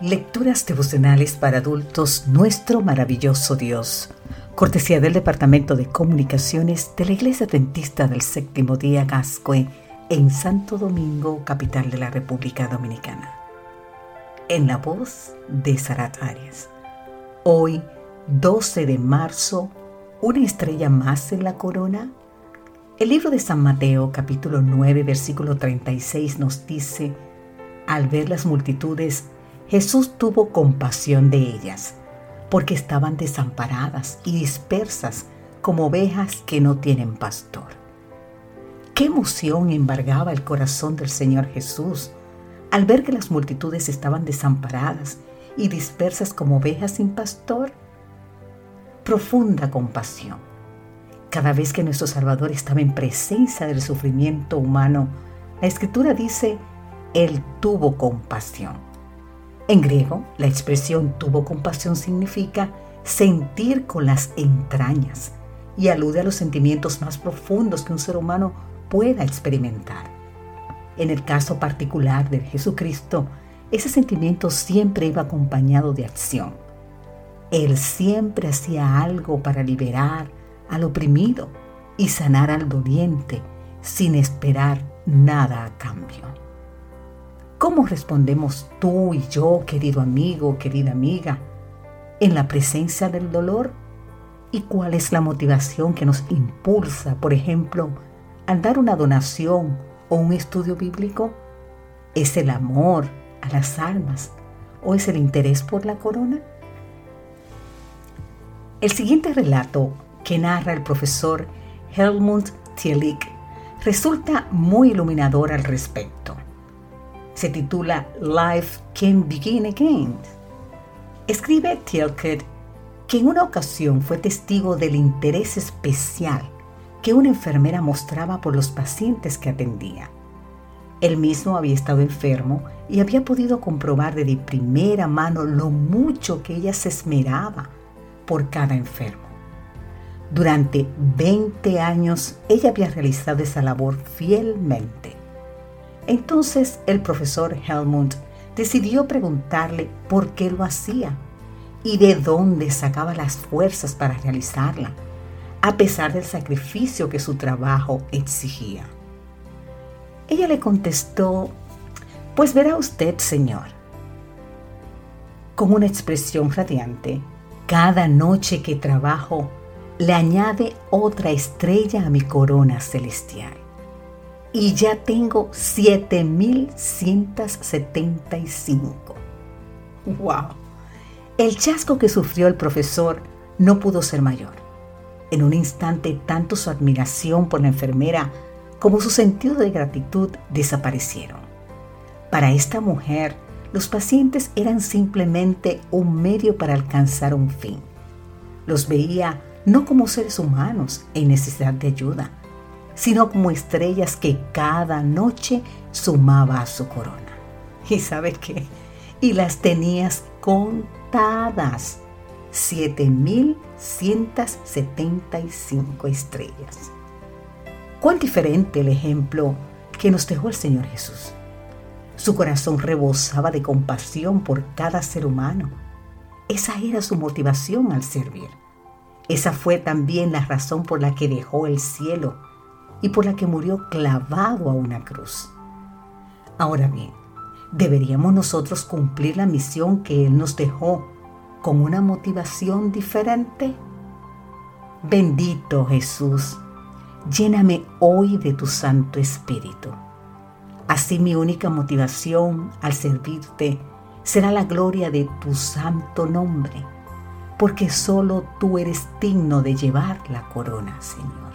Lecturas devocionales para adultos, nuestro maravilloso Dios. Cortesía del Departamento de Comunicaciones de la Iglesia Adventista del Séptimo Día Gascue en Santo Domingo, capital de la República Dominicana. En la voz de Sarat Arias. Hoy, 12 de marzo, ¿una estrella más en la corona? El libro de San Mateo, capítulo 9, versículo 36 nos dice, al ver las multitudes, Jesús tuvo compasión de ellas, porque estaban desamparadas y dispersas como ovejas que no tienen pastor. Qué emoción embargaba el corazón del Señor Jesús al ver que las multitudes estaban desamparadas y dispersas como ovejas sin pastor. Profunda compasión. Cada vez que nuestro Salvador estaba en presencia del sufrimiento humano, la Escritura dice él tuvo compasión. En griego, la expresión tuvo compasión significa sentir con las entrañas y alude a los sentimientos más profundos que un ser humano pueda experimentar. En el caso particular de Jesucristo, ese sentimiento siempre iba acompañado de acción. Él siempre hacía algo para liberar al oprimido y sanar al doliente sin esperar nada a cambio. ¿Cómo respondemos tú y yo, querido amigo, querida amiga, en la presencia del dolor? ¿Y cuál es la motivación que nos impulsa, por ejemplo, al dar una donación o un estudio bíblico? ¿Es el amor a las almas o es el interés por la corona? El siguiente relato que narra el profesor Helmut Tillich resulta muy iluminador al respecto se titula Life Can Begin Again. Escribe Tilkett que en una ocasión fue testigo del interés especial que una enfermera mostraba por los pacientes que atendía. Él mismo había estado enfermo y había podido comprobar de primera mano lo mucho que ella se esmeraba por cada enfermo. Durante 20 años ella había realizado esa labor fielmente entonces el profesor Helmut decidió preguntarle por qué lo hacía y de dónde sacaba las fuerzas para realizarla, a pesar del sacrificio que su trabajo exigía. Ella le contestó, pues verá usted, señor. Con una expresión radiante, cada noche que trabajo le añade otra estrella a mi corona celestial y ya tengo 7175. ¡Wow! El chasco que sufrió el profesor no pudo ser mayor. En un instante, tanto su admiración por la enfermera como su sentido de gratitud desaparecieron. Para esta mujer, los pacientes eran simplemente un medio para alcanzar un fin. Los veía no como seres humanos en necesidad de ayuda, sino como estrellas que cada noche sumaba a su corona. ¿Y sabes qué? Y las tenías contadas. 7.175 estrellas. Cuán diferente el ejemplo que nos dejó el Señor Jesús. Su corazón rebosaba de compasión por cada ser humano. Esa era su motivación al servir. Esa fue también la razón por la que dejó el cielo y por la que murió clavado a una cruz. Ahora bien, ¿deberíamos nosotros cumplir la misión que Él nos dejó con una motivación diferente? Bendito Jesús, lléname hoy de tu Santo Espíritu. Así mi única motivación al servirte será la gloria de tu santo nombre, porque solo tú eres digno de llevar la corona, Señor.